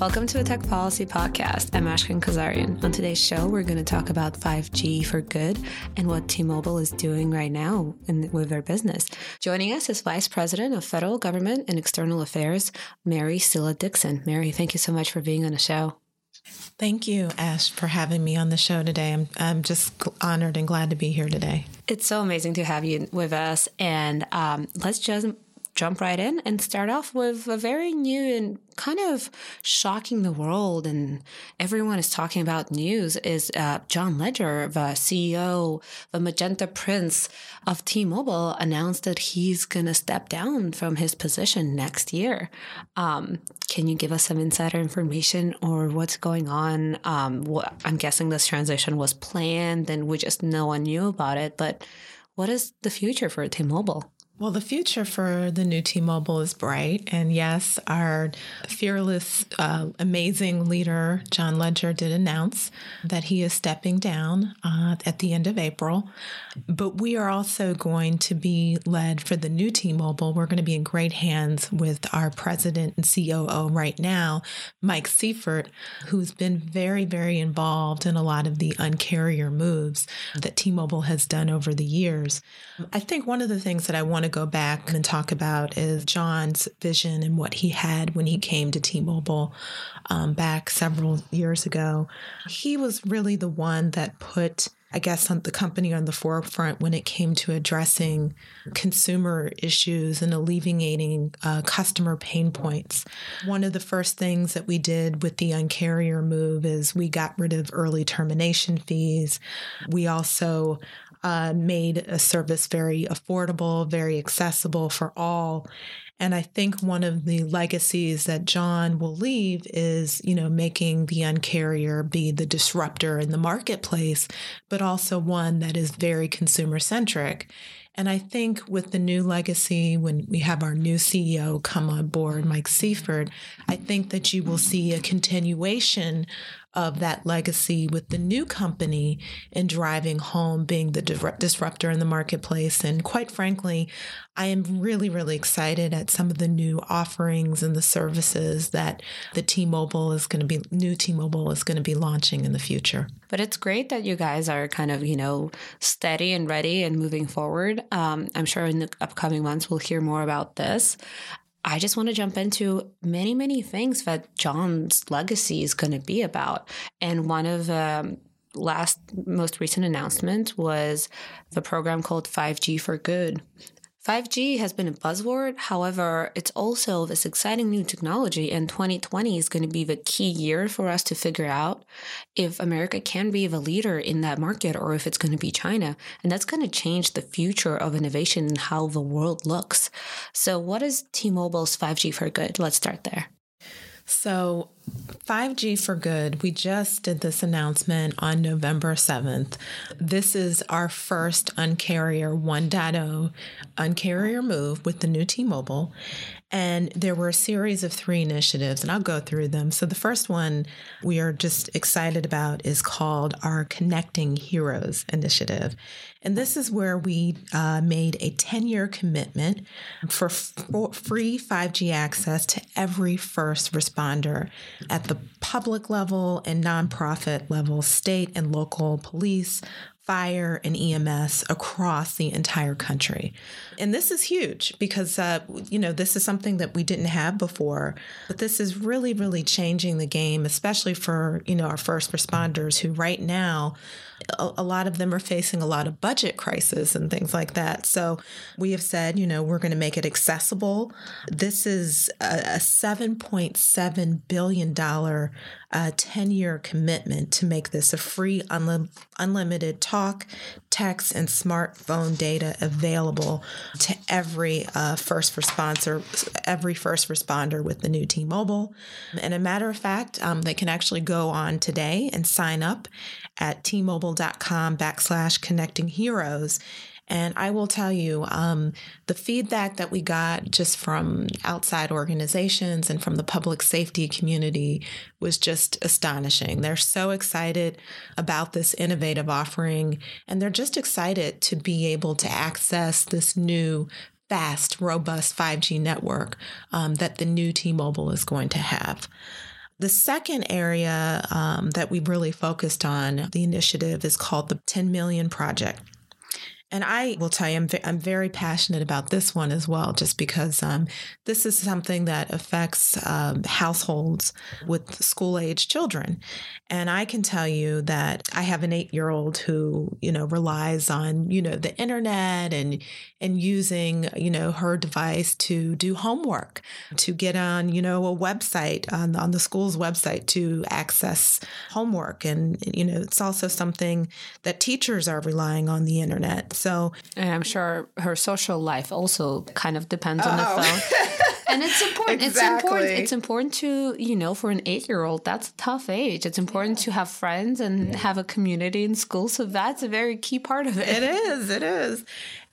Welcome to a Tech Policy Podcast. I'm Ashkhen Kazaryan. On today's show, we're going to talk about 5G for good and what T-Mobile is doing right now in, with their business. Joining us is Vice President of Federal Government and External Affairs, Mary Sylla-Dixon. Mary, thank you so much for being on the show. Thank you, Ash, for having me on the show today. I'm, I'm just honored and glad to be here today. It's so amazing to have you with us. And um, let's just jump right in and start off with a very new and kind of shocking the world and everyone is talking about news is uh, John Legere, the CEO, the Magenta Prince of T-Mobile, announced that he's going to step down from his position next year. Um, can you give us some insider information or what's going on? Um, what, I'm guessing this transition was planned and we just no one knew about it, but what is the future for T-Mobile? Well, the future for the new T Mobile is bright. And yes, our fearless, uh, amazing leader, John Legere, did announce that he is stepping down uh, at the end of April. But we are also going to be led for the new T Mobile. We're going to be in great hands with our president and COO right now, Mike Sievert, who's been very, very involved in a lot of the uncarrier moves that T Mobile has done over the years. I think one of the things that I want to go back and talk about is John's vision and what he had when he came to T Mobile um, back several years ago. He was really the one that put I guess, the company on the forefront when it came to addressing consumer issues and alleviating uh, customer pain points. One of the first things that we did with the uncarrier move is we got rid of early termination fees. We also uh, made a service very affordable, very accessible for all. And I think one of the legacies that John will leave is, you know, making the uncarrier be the disruptor in the marketplace, but also one that is very consumer centric. And I think with the new legacy, when we have our new CEO come on board, Mike Sievert, I think that you will see a continuation of that legacy with the new company and driving home being the disruptor in the marketplace. And quite frankly, I am really, really excited at some of the new offerings and the services that the T-Mobile is going to be, new T-Mobile is going to be launching in the future. But it's great that you guys are kind of, you know, steady and ready and moving forward. Um, I'm sure in the upcoming months we'll hear more about this. I just want to jump into many, many things that John's legacy is going to be about. And one of the um, last, most recent announcements was the program called 5G for Good. 5G has been a buzzword. However, it's also this exciting new technology, and 2020 is going to be the key year for us to figure out if America can be the leader in that market or if it's going to be China. And that's going to change the future of innovation and how the world looks. So, what is T Mobile's 5G for good? Let's start there. So, 5G for Good, we just did this announcement on November 7th. This is our first Uncarrier 1.0 Uncarrier move with the new T Mobile. And there were a series of three initiatives, and I'll go through them. So, the first one we are just excited about is called our Connecting Heroes initiative. And this is where we uh, made a 10 year commitment for f- free 5G access to every first responder at the public level and nonprofit level, state and local police, fire and EMS across the entire country. And this is huge because, uh, you know, this is something that we didn't have before, but this is really, really changing the game, especially for, you know, our first responders who right now a, lot of them are facing a lot of budget crisis and things like that. So we have said, you know, we're going to make it accessible. This is a, a $7.7 billion uh, 10 year commitment to make this a free, unli- unlimited talk, text, and smartphone data available to every uh, first responder, every first responder with the new T Mobile. And a matter of fact, um, they can actually go on today and sign up at tmobile.com backslash connecting heroes. And I will tell you, um, the feedback that we got just from outside organizations and from the public safety community was just astonishing. They're so excited about this innovative offering, and they're just excited to be able to access this new fast, robust 5G network um, that the new T Mobile is going to have. The second area um, that we really focused on, the initiative is called the 10 Million Project. And I will tell you, I'm, I'm very passionate about this one as well, just because um, this is something that affects um, households with school age children. And I can tell you that I have an eight year old who, you know, relies on, you know, the internet and, and using, you know, her device to do homework, to get on, you know, a website on, on the school's website to access homework. And, you know, it's also something that teachers are relying on the internet. So, and I'm sure her social life also kind of depends on oh. the phone. and it's important. exactly. It's important. It's important to you know for an eight year old that's a tough age. It's important yeah. to have friends and yeah. have a community in school. So that's a very key part of it. It is. It is.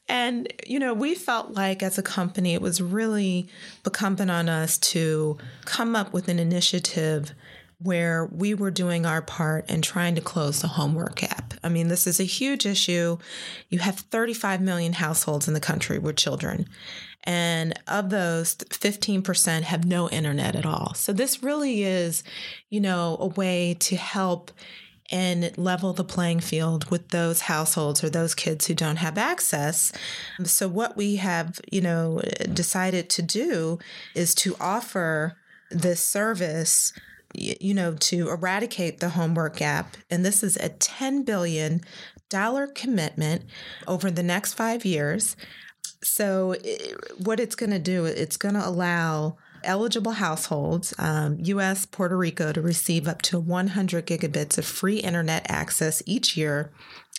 And, you know, we felt like as a company, it was really incumbent on us to come up with an initiative where we were doing our part and trying to close the homework gap. I mean, this is a huge issue. You have 35 million households in the country with children. And of those, 15% have no internet at all. So this really is, you know, a way to help and level the playing field with those households or those kids who don't have access. So what we have, you know, decided to do is to offer this service you know, to eradicate the homework gap. And this is a $10 billion commitment over the next five years. So, what it's going to do, it's going to allow eligible households, um, US, Puerto Rico, to receive up to 100 gigabits of free internet access each year,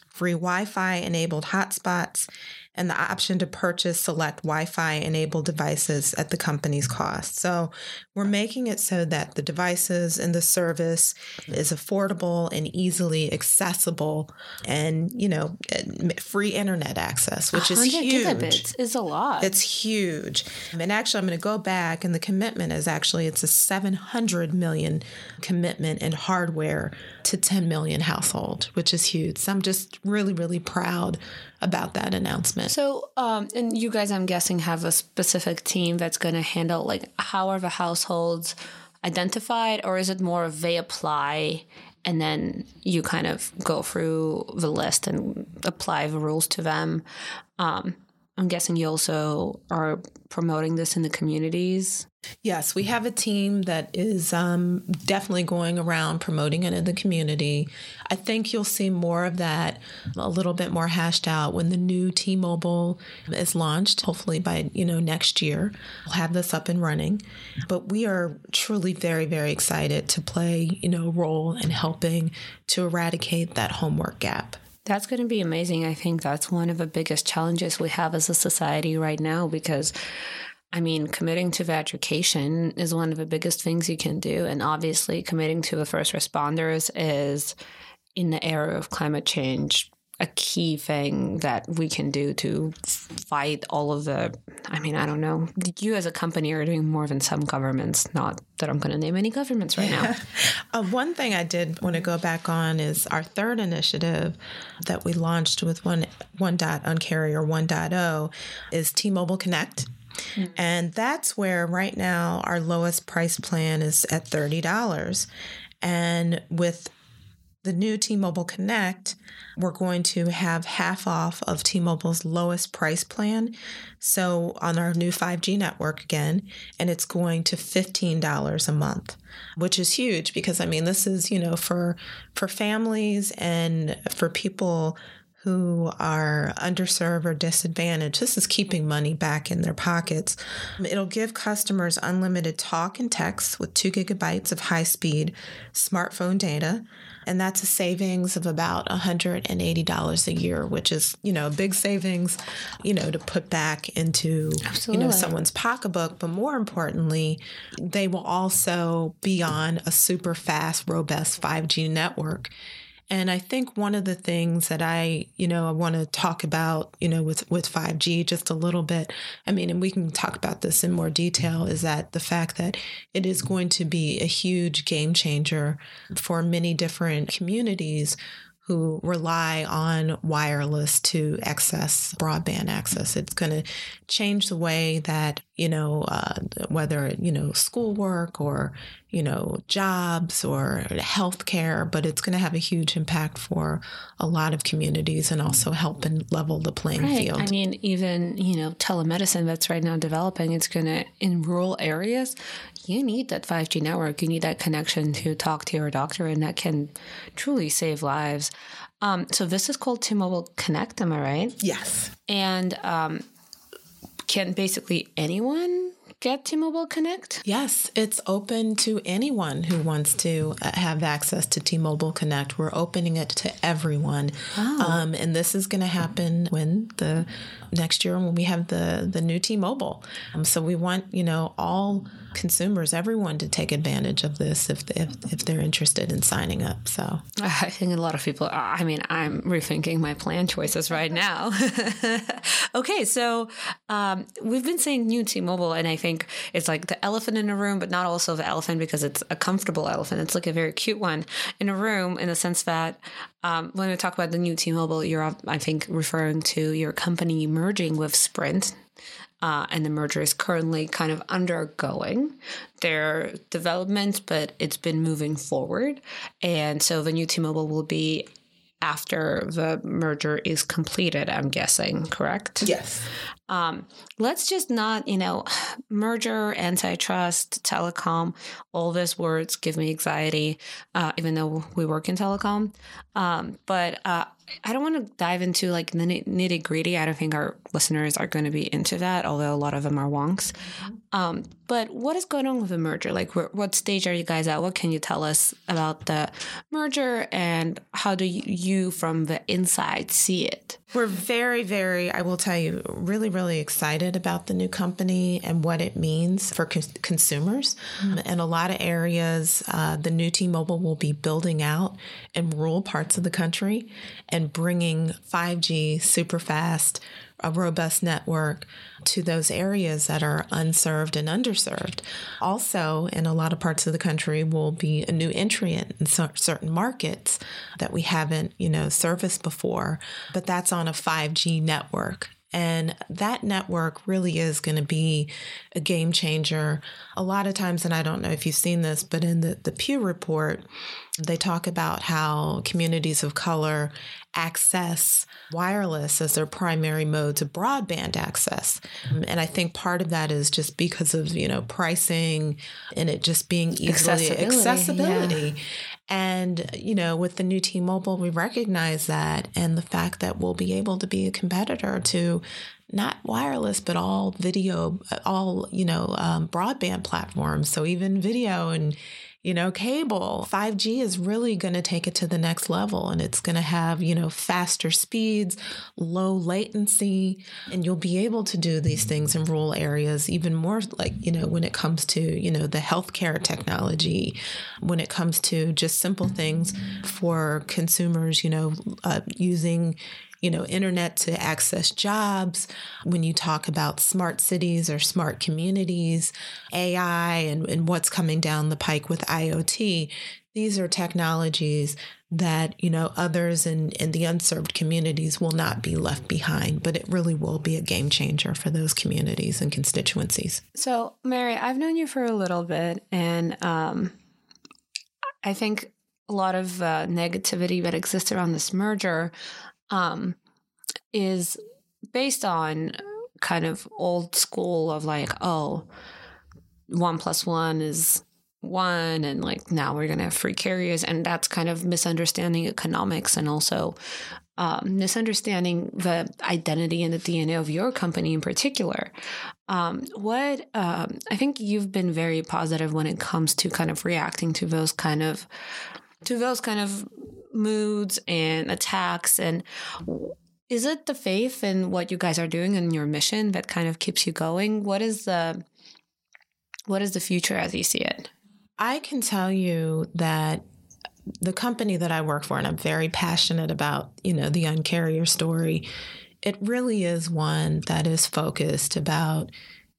free Wi Fi enabled hotspots, and the option to purchase select Wi Fi enabled devices at the company's cost. So we're making it so that the devices and the service is affordable and easily accessible and, you know, free internet access, which is huge. gigabits is a lot. It's huge. And actually, I'm going to go back, and the commitment is actually it's a 700 million commitment in hardware to 10 million household, which is huge. So I'm just really, really proud about that announcement. So, um, and you guys, I'm guessing, have a specific team that's going to handle like how are the households identified, or is it more of they apply and then you kind of go through the list and apply the rules to them? Um, I'm guessing you also are promoting this in the communities. Yes, we have a team that is um, definitely going around promoting it in the community. I think you'll see more of that a little bit more hashed out when the new T-Mobile is launched. Hopefully by you know next year, we'll have this up and running. But we are truly very very excited to play you know a role in helping to eradicate that homework gap. That's going to be amazing. I think that's one of the biggest challenges we have as a society right now because I mean, committing to the education is one of the biggest things you can do. And obviously, committing to the first responders is, in the era of climate change, a key thing that we can do to fight all of the. I mean, I don't know. You as a company are doing more than some governments. Not that I'm going to name any governments right now. uh, one thing I did want to go back on is our third initiative that we launched with one one dot Uncarrier 1.0 is T-Mobile Connect. Mm-hmm. And that's where right now our lowest price plan is at $30. And with the new T Mobile Connect, we're going to have half off of T Mobile's lowest price plan. So on our new 5G network again, and it's going to $15 a month, which is huge because I mean, this is, you know, for, for families and for people who are underserved or disadvantaged. This is keeping money back in their pockets. It'll give customers unlimited talk and text with two gigabytes of high speed smartphone data. And that's a savings of about $180 a year, which is, you know, a big savings, you know, to put back into, Absolutely. you know, someone's pocketbook. But more importantly, they will also be on a super fast, robust 5G network. And I think one of the things that I, you know, I want to talk about, you know, with with 5G just a little bit. I mean, and we can talk about this in more detail is that the fact that it is going to be a huge game changer for many different communities who rely on wireless to access broadband access. It's going to change the way that, you know, uh, whether, you know, schoolwork or, you know, jobs or healthcare, but it's going to have a huge impact for a lot of communities and also help and level the playing right. field. I mean, even, you know, telemedicine that's right now developing, it's going to, in rural areas, you need that 5G network. You need that connection to talk to your doctor, and that can truly save lives. Um, so this is called T-Mobile Connect, am I right? Yes. And um, can basically anyone get T-Mobile Connect? Yes, it's open to anyone who wants to uh, have access to T-Mobile Connect. We're opening it to everyone, oh. um, and this is going to happen when the next year when we have the the new T-Mobile. Um, so we want you know all consumers, everyone, to take advantage of this if if, if they're interested in signing up. So I think a lot of people. I mean, I'm rethinking my plan choices right now. okay, so um, we've been saying new T-Mobile, and I think it's like the elephant in a room, but not also the elephant because it's a comfortable elephant. It's like a very cute one in a room in the sense that um, when we talk about the new T-Mobile, you're I think referring to your company merging with Sprint. Uh, and the merger is currently kind of undergoing their development, but it's been moving forward. And so the new T Mobile will be after the merger is completed, I'm guessing, correct? Yes. Um, let's just not, you know, merger, antitrust, telecom, all those words give me anxiety, uh, even though we work in telecom. Um, but uh, I don't want to dive into like the nitty gritty. I don't think our listeners are going to be into that, although a lot of them are wonks. Mm-hmm. Um, but what is going on with the merger? Like, what stage are you guys at? What can you tell us about the merger and how do you, you from the inside see it? We're very, very, I will tell you, really, really excited about the new company and what it means for co- consumers. Mm-hmm. In a lot of areas, uh, the new T Mobile will be building out in rural parts of the country and bringing 5G super fast a robust network to those areas that are unserved and underserved. Also, in a lot of parts of the country, will be a new entrant in certain markets that we haven't, you know, serviced before, but that's on a 5G network. And that network really is going to be a game changer. A lot of times, and I don't know if you've seen this, but in the, the Pew report, they talk about how communities of color access wireless as their primary modes of broadband access. And I think part of that is just because of, you know, pricing and it just being easily accessibility. accessibility. Yeah. And, you know, with the new T Mobile, we recognize that and the fact that we'll be able to be a competitor to not wireless, but all video, all, you know, um, broadband platforms. So even video and, you know, cable. 5G is really going to take it to the next level and it's going to have, you know, faster speeds, low latency, and you'll be able to do these things in rural areas even more like, you know, when it comes to, you know, the healthcare technology, when it comes to just simple things for consumers, you know, uh, using you know, internet to access jobs, when you talk about smart cities or smart communities, AI and, and what's coming down the pike with IoT, these are technologies that, you know, others in, in the unserved communities will not be left behind, but it really will be a game changer for those communities and constituencies. So, Mary, I've known you for a little bit, and um, I think a lot of uh, negativity that exists around this merger um, is based on kind of old school of like, oh, one plus one is one, and like now we're gonna have free carriers, and that's kind of misunderstanding economics and also um, misunderstanding the identity and the DNA of your company in particular. Um, what um, I think you've been very positive when it comes to kind of reacting to those kind of to those kind of moods and attacks and is it the faith in what you guys are doing and your mission that kind of keeps you going? What is the what is the future as you see it? I can tell you that the company that i work for and i'm very passionate about you know the uncarrier story it really is one that is focused about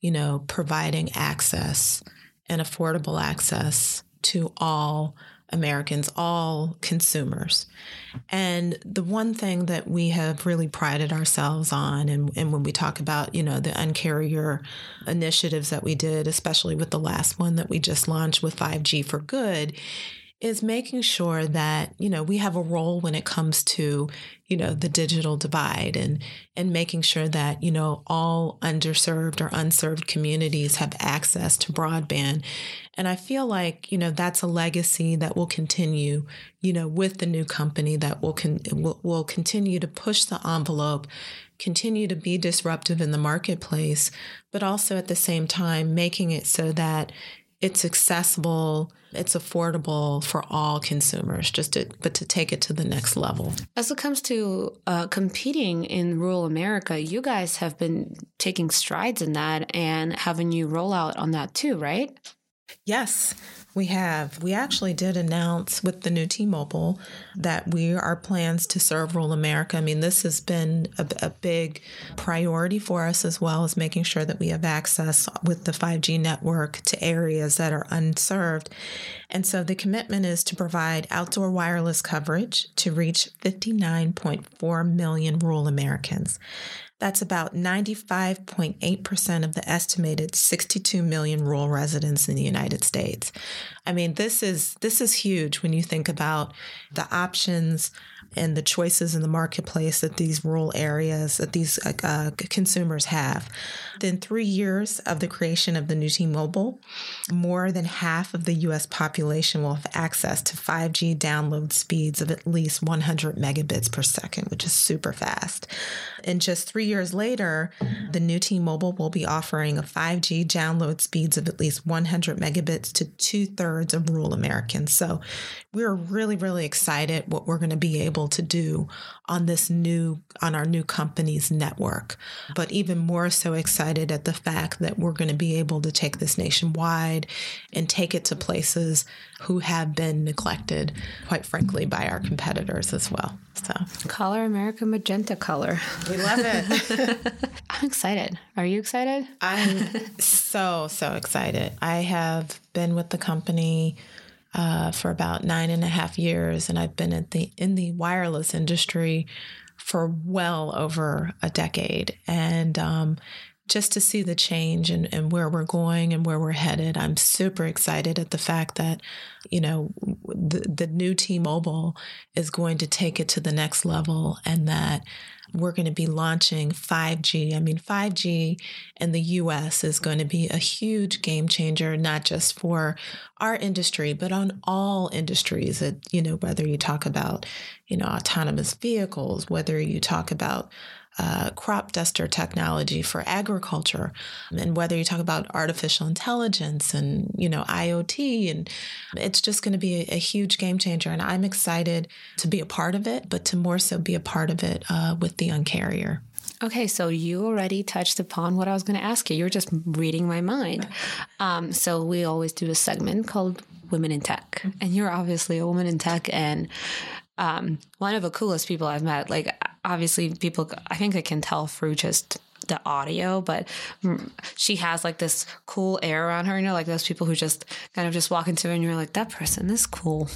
you know providing access and affordable access to all Americans, all consumers. And the one thing that we have really prided ourselves on, and, and when we talk about, you know, the uncarrier initiatives that we did, especially with the last one that we just launched with 5G for Good, is making sure that you know we have a role when it comes to you know the digital divide and and making sure that you know all underserved or unserved communities have access to broadband. And i feel like you know that's a legacy that will continue you know with the new company that will con- will, will continue to push the envelope continue to be disruptive in the marketplace but also at the same time making it so that it's accessible, it's affordable for all consumers, just to, but to take it to the next level. As it comes to uh, competing in rural America, you guys have been taking strides in that and have a new rollout on that too, right? Yes, we have. We actually did announce with the new T Mobile that we our plans to serve rural America. I mean, this has been a, a, big priority for us as well as making sure that we have access with the 5G network to areas that are unserved. And so the commitment is to provide outdoor wireless coverage to reach 59.4 million rural Americans. That's about 95.8% of the estimated 62 million rural residents in the United States. I mean, this is this is huge when you think about the options and the choices in the marketplace that these rural areas that these uh, consumers have. Within three years of the creation of the new T-Mobile, more than half of the U.S. population will have access to 5G download speeds of at least 100 megabits per second, which is super fast. And just three years later, the new T-Mobile will be offering a 5G download speeds of at least 100 megabits to two thirds of rural Americans. So we're really, really excited what we're going to be able to do on this new, on our new company's network. But even more so excited at the fact that we're going to be able to take this nationwide and take it to places who have been neglected, quite frankly, by our competitors as well. So, color America magenta color. We love it. I'm excited. Are you excited? I'm so, so excited. I have been with the company uh, for about nine and a half years, and I've been at the in the wireless industry for well over a decade. And um, just to see the change and, and where we're going and where we're headed, I'm super excited at the fact that, you know, the, the new T Mobile is going to take it to the next level and that we're going to be launching 5G. I mean, 5G in the US is going to be a huge game changer, not just for our industry, but on all industries. That, you know, whether you talk about, you know, autonomous vehicles, whether you talk about uh, crop duster technology for agriculture, and whether you talk about artificial intelligence and you know IoT, and it's just going to be a, a, huge game changer. And I'm excited to be a part of it, but to more so be a part of it uh, with the Uncarrier. Okay, so you already touched upon what I was going to ask you. You're just reading my mind. Um, so we always do a segment called Women in Tech, and you're obviously a woman in tech and um, one of the coolest people I've met. Like obviously people i think they can tell through just the audio but she has like this cool air around her you know like those people who just kind of just walk into and you're like that person is cool.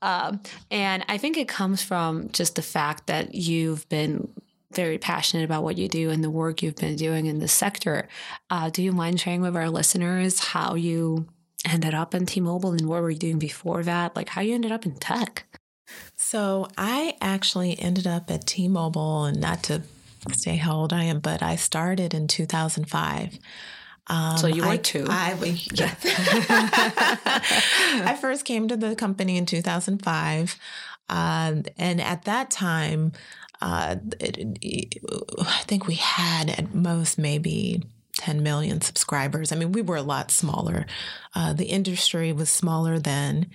Um, and i think it comes from just the fact that you've been very passionate about what you do and the work you've been doing in this sector. Uh, do you mind sharing with our listeners how you ended up in t-mobile and what were you doing before that? Like how you ended up in tech so I actually ended up at T Mobile, and not to say how old I am, but I started in 2005. Um, so you were I, two. I, yeah. I first came to the company in 2005. Um, and at that time, uh, it, it, I think we had at most maybe 10 million subscribers. I mean, we were a lot smaller. Uh, the industry was smaller then.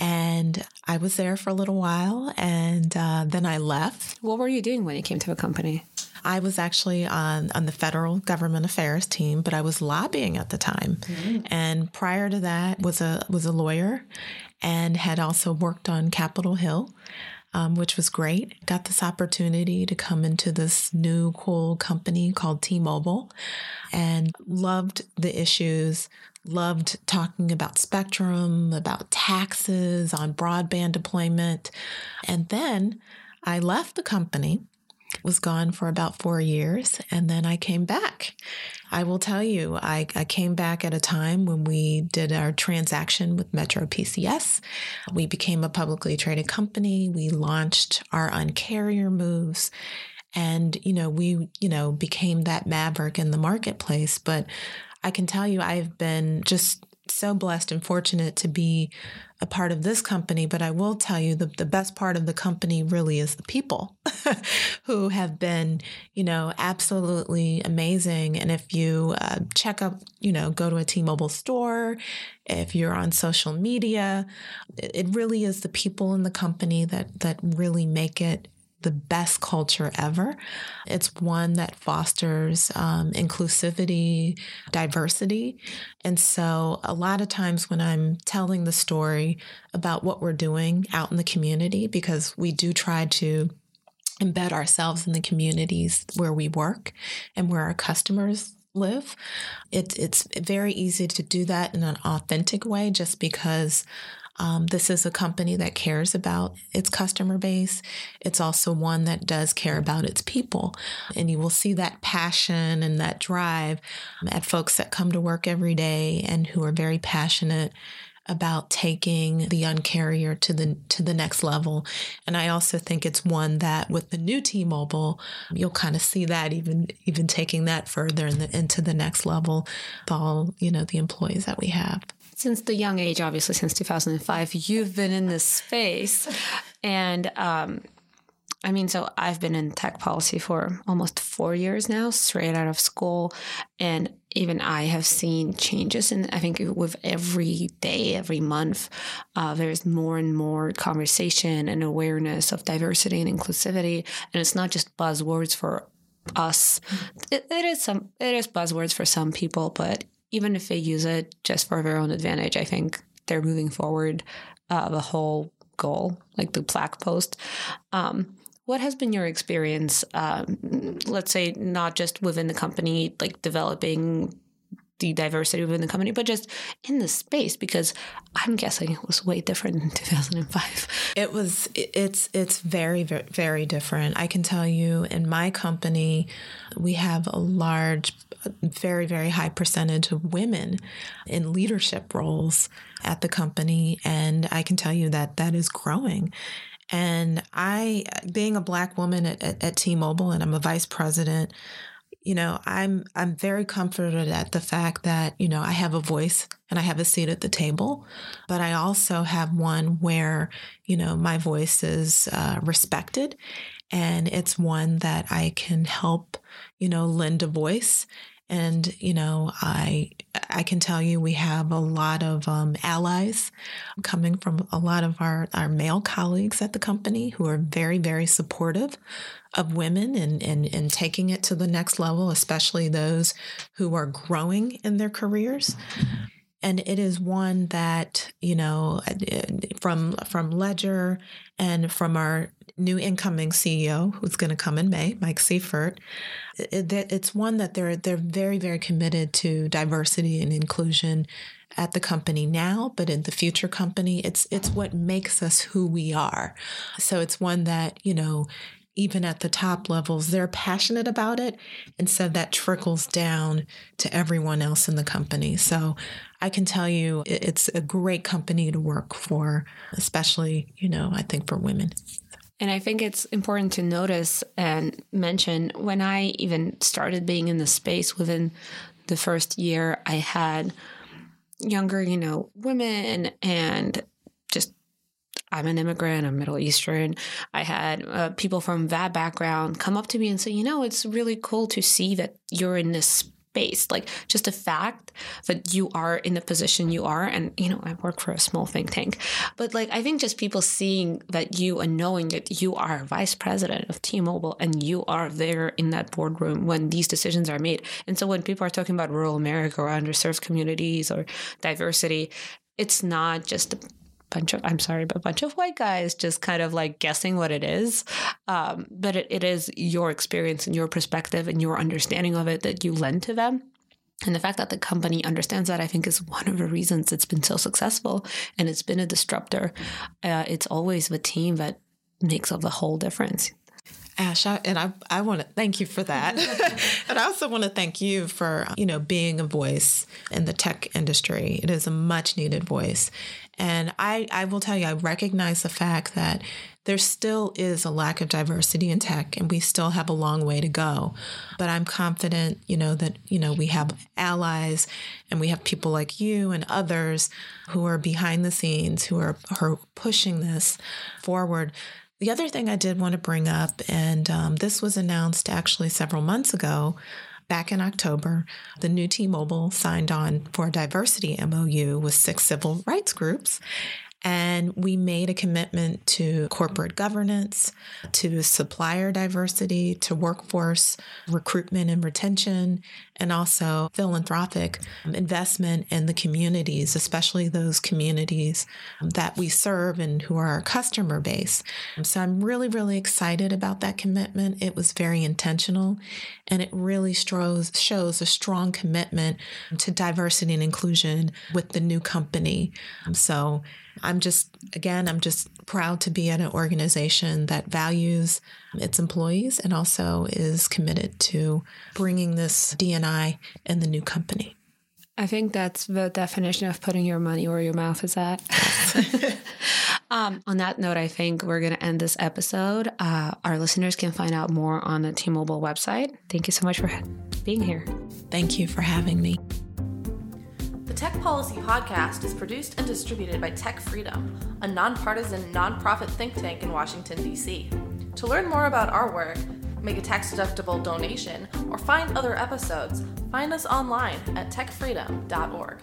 And I was there for a little while and uh, then I left. What were you doing when you came to the company? I was actually on, on the federal government affairs team, but I was lobbying at the time. Mm-hmm. And prior to that was a was a lawyer and had also worked on Capitol Hill. Um, which was great. Got this opportunity to come into this new cool company called T Mobile and loved the issues, loved talking about spectrum, about taxes, on broadband deployment. And then I left the company was gone for about four years, and then I came back. I will tell you, I, I came back at a time when we did our transaction with Metro PCS. We became a publicly traded company. We launched our uncarrier moves. And, you know, we, you know, became that maverick in the marketplace. But I can tell you, I've been just so blessed and fortunate to be a part of this company, but I will tell you the, the best part of the company really is the people who have been, you know, absolutely amazing. And if you uh, check up, you know, go to a T Mobile store, if you're on social media, it, it really is the people in the company that that really make it the best culture ever. It's one that fosters um, inclusivity, diversity. And so, a lot of times when I'm telling the story about what we're doing out in the community, because we do try to embed ourselves in the communities where we work and where our customers live. It, it's very easy to do that in an authentic way just because um, this is a company that cares about its customer base. It's also one that does care about its people. And you will see that passion and that drive at folks that come to work every day and who are very passionate about taking the uncarrier to the to the next level. And I also think it's one that with the new T-Mobile, you'll kind of see that even even taking that further in the, into the next level with all, you know, the employees that we have since the young age, obviously since 2005, you've been in this space. And um, I mean, so I've been in tech policy for almost four years now, straight out of school. And even I have seen changes. And I think with every day, every month, uh, there's more and more conversation and awareness of diversity and inclusivity. And it's not just buzzwords for us. It, it is some, it is buzzwords for some people, but even if they use it just for their own advantage, I think they're moving forward uh, the whole goal, like the plaque post. Um, what has been your experience, um, let's say, not just within the company, like developing the diversity within the company, but just in the space because I'm guessing it was way different in 2005. It was it's it's very very very different. I can tell you in my company we have a large very very high percentage of women in leadership roles at the company. And I can tell you that that is growing. And I, being a black woman at, at, at T-Mobile, and I'm a vice president, you know, I'm I'm very comforted at the fact that, you know, I have a voice and I have a seat at the table, but I also have one where, you know, my voice is uh, respected. And it's one that I can help, you know, lend a voice and you know i i can tell you we have a lot of um, allies coming from a lot of our our male colleagues at the company who are very very supportive of women and, and, and taking it to the next level, especially those who are growing in their careers. And it is one that, you know, from from Legere and from our new incoming CEO, who's going to come in May, Mike Sievert, it, it's one that they're they're very very committed to diversity and inclusion at the company now, but in the future company, it's it's what makes us who we are. So it's one that you know even at the top levels, they're passionate about it. And so that trickles down to everyone else in the company. So I can tell you it's a great company to work for, especially, you know, I think for women. And I think it's important to notice and mention when I even started being in the space within the first year, I had younger, you know, women and just I'm an immigrant, I'm Middle Eastern. I had uh, people from that background come up to me and say, you know, it's really cool to see that you're in this space. Like just the fact that you are in the position you are. And, you know, I work for a small think tank. But like, I think just people seeing that you and knowing that you are vice president of T Mobile and you are there in that boardroom when these decisions are made. And so when people are talking about rural America or underserved communities or diversity, it's not just bunch of I'm sorry, but a bunch of white guys just kind of like guessing what it is. Um, but it, it is your experience and your perspective and your understanding of it that you lend to them. And the fact that the company understands that, I think, is one of the reasons it's been so successful and it's been a disruptor. Uh, it's always the team that makes up the whole difference. Ash, I, and I, I want to thank you for that. and I also want to thank you for, you know, being a voice in the tech industry. It is a much needed voice. And I, I will tell you, I recognize the fact that there still is a lack of diversity in tech and we still have a long way to go. But I'm confident, you know, that, you know, we have allies and we have people like you and others who are behind the scenes, who are, who are pushing this forward. The other thing I did want to bring up, and um, this was announced actually several months ago, back in October, the new T Mobile signed on for a diversity MOU with six civil rights groups. And we made a commitment to corporate governance, to supplier diversity, to workforce recruitment and retention, and also philanthropic investment in the communities, especially those communities that we serve and who are our customer base. So I'm really, really excited about that commitment. It was very intentional and it really shows, shows a strong commitment to diversity and inclusion with the new company. So I'm just, again, I'm just proud to be at an organization that values its employees and also is committed to bringing this DNI in the new company. I think that's the definition of putting your money where your mouth is at. um, on that note, I think we're going to end this episode. Uh, our listeners can find out more on the T Mobile website. Thank you so much for being here. Thank you for having me. The Tech Policy Podcast is produced and distributed by Tech Freedom, a nonpartisan nonprofit think tank in Washington, D.C. To learn more about our work, make a tax deductible donation, or find other episodes, find us online at techfreedom.org.